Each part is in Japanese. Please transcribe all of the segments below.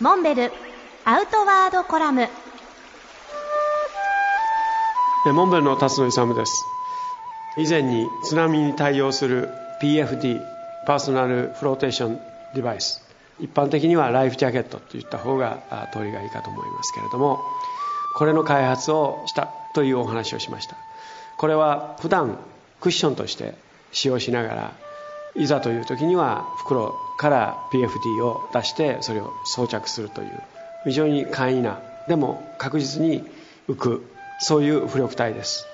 モンベルアウトワードコラム。モンベルの辰野勇です。以前に津波に対応する PFD パーソナルフローテーションデバイス。一般的にはライフジャケットといった方が通りがいいかと思いますけれどもこれの開発をしたというお話をしました。これは普段クッションとして使用しながらいざという時には袋から PFD を出してそれを装着するという。非常に簡易なでも確実に浮く。そういう浮力体です。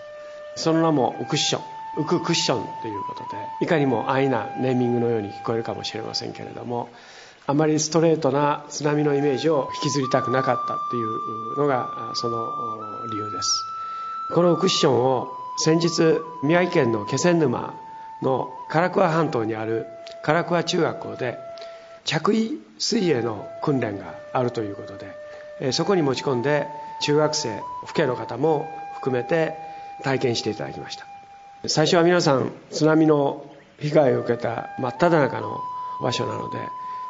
その名も浮クッション浮くクッションということでいかにも安易なネーミングのように聞こえるかもしれませんけれどもあまりストレートな津波のイメージを引きずりたくなかったというのがその理由です。このクッションを先日宮城県の気仙沼の唐桑半島にある唐桑中学校で着衣水泳の訓練があるということでえそこに持ち込んで中学生父兄の方も含めて体験していただきました。最初は皆さん津波の被害を受けた真っ只中の場所なので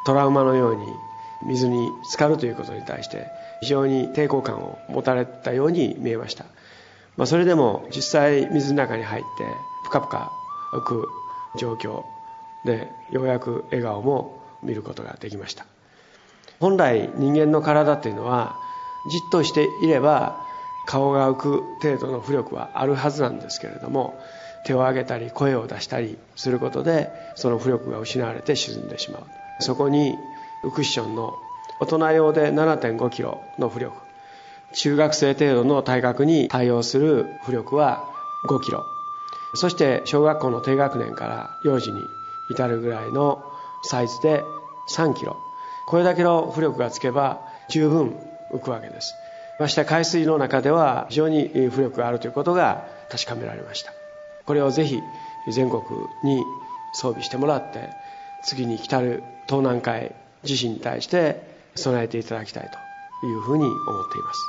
トラウマのように水に浸かるということに対して非常に抵抗感を持たれたように見えました、まあ、それでも実際水の中に入ってぷかぷか浮く状況でようやく笑顔も見ることができました。本来人間の体っていうのはじっとしていれば顔が浮く程度の浮力はあるはずなんですけれども手を挙げたり声を出したりすることでその浮力が失われて沈んでしまう。そこにウクッションの大人用で7.5キロの浮力中学生程度の体格に対応する浮力は5キロ。そして小学校の低学年から幼児に至るぐらいのサイズで3キロ。これだけの浮力がつけば十分浮くわけです。まして海水の中では非常に浮力があるということが確かめられました。これをぜひ全国に装備してもらって次に来たる東南海地震に対して備えていただきたいというふうに思っています。